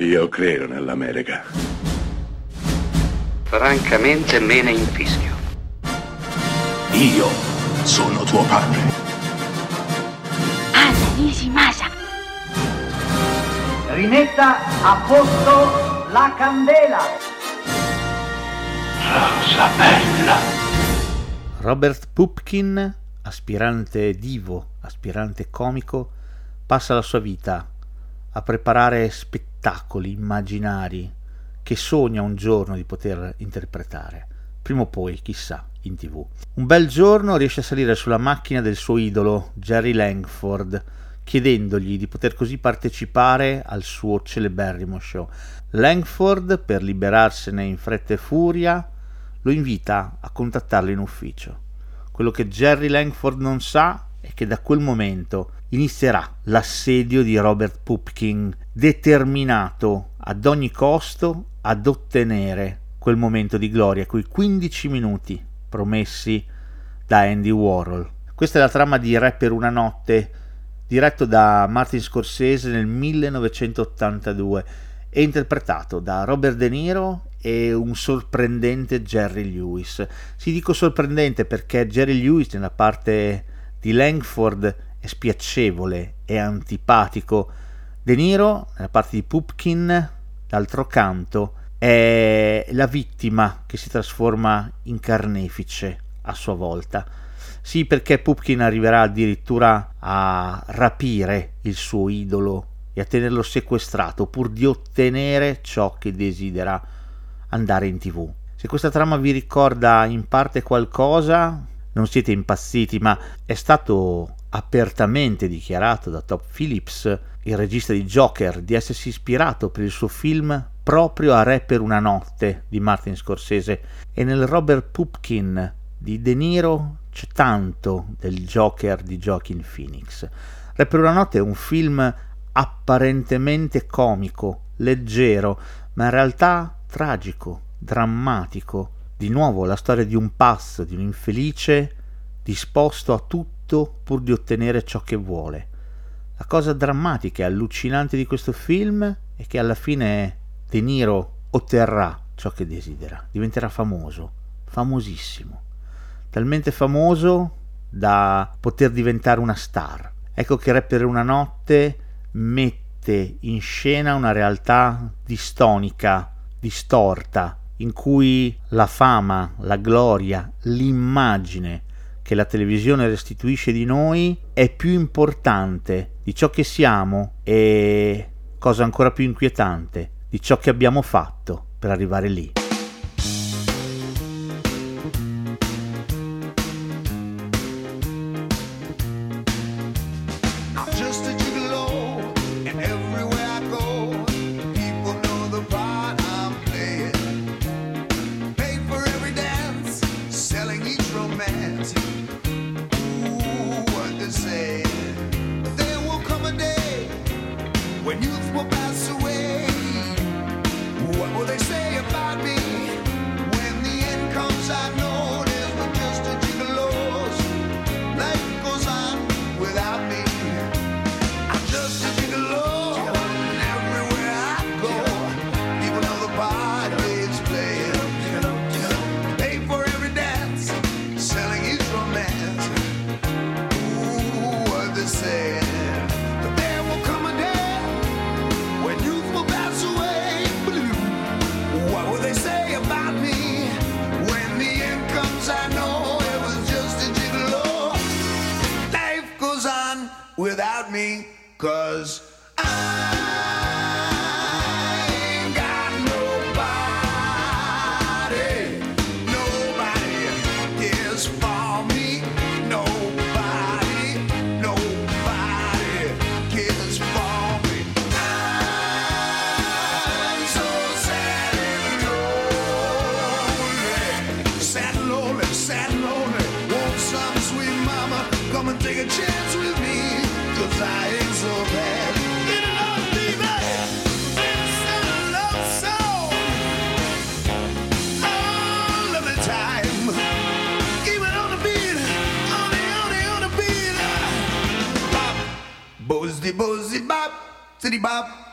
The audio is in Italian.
Io credo nell'America. Francamente me ne infischio. Io sono tuo padre. Anna Nishimasa. Rimetta a posto la candela. Rosa bella. Robert Pupkin, aspirante divo, aspirante comico, passa la sua vita a preparare spettacoli immaginari che sogna un giorno di poter interpretare. Prima o poi, chissà, in tv. Un bel giorno riesce a salire sulla macchina del suo idolo, Jerry Langford, chiedendogli di poter così partecipare al suo celeberrimo show. Langford, per liberarsene in fretta e furia, lo invita a contattarlo in ufficio. Quello che Jerry Langford non sa è che da quel momento inizierà l'assedio di Robert Pupkin, determinato ad ogni costo ad ottenere quel momento di gloria, quei 15 minuti promessi da Andy Warhol. Questa è la trama di Re per una notte, diretto da Martin Scorsese nel 1982 e interpretato da Robert De Niro e un sorprendente Jerry Lewis. Si dico sorprendente perché Jerry Lewis nella parte di Langford è spiacevole, è antipatico. De Niro, nella parte di Pupkin, d'altro canto, è la vittima che si trasforma in carnefice a sua volta. Sì, perché Pupkin arriverà addirittura a rapire il suo idolo e a tenerlo sequestrato pur di ottenere ciò che desidera andare in tv. Se questa trama vi ricorda in parte qualcosa, non siete impazziti, ma è stato apertamente dichiarato da Top Phillips, il regista di Joker, di essersi ispirato per il suo film proprio a Re per una notte di Martin Scorsese e nel Robert Pupkin di De Niro c'è tanto del Joker di Joaquin Phoenix. Re per una notte è un film apparentemente comico, leggero, ma in realtà tragico, drammatico, di nuovo la storia di un pazzo, di un infelice disposto a tutto pur di ottenere ciò che vuole. La cosa drammatica e allucinante di questo film è che alla fine De Niro otterrà ciò che desidera, diventerà famoso, famosissimo, talmente famoso da poter diventare una star. Ecco che Re per una notte mette in scena una realtà distonica, distorta, in cui la fama, la gloria, l'immagine che la televisione restituisce di noi è più importante di ciò che siamo e, cosa ancora più inquietante, di ciò che abbiamo fatto per arrivare lì. Without me, cause bop, city bop.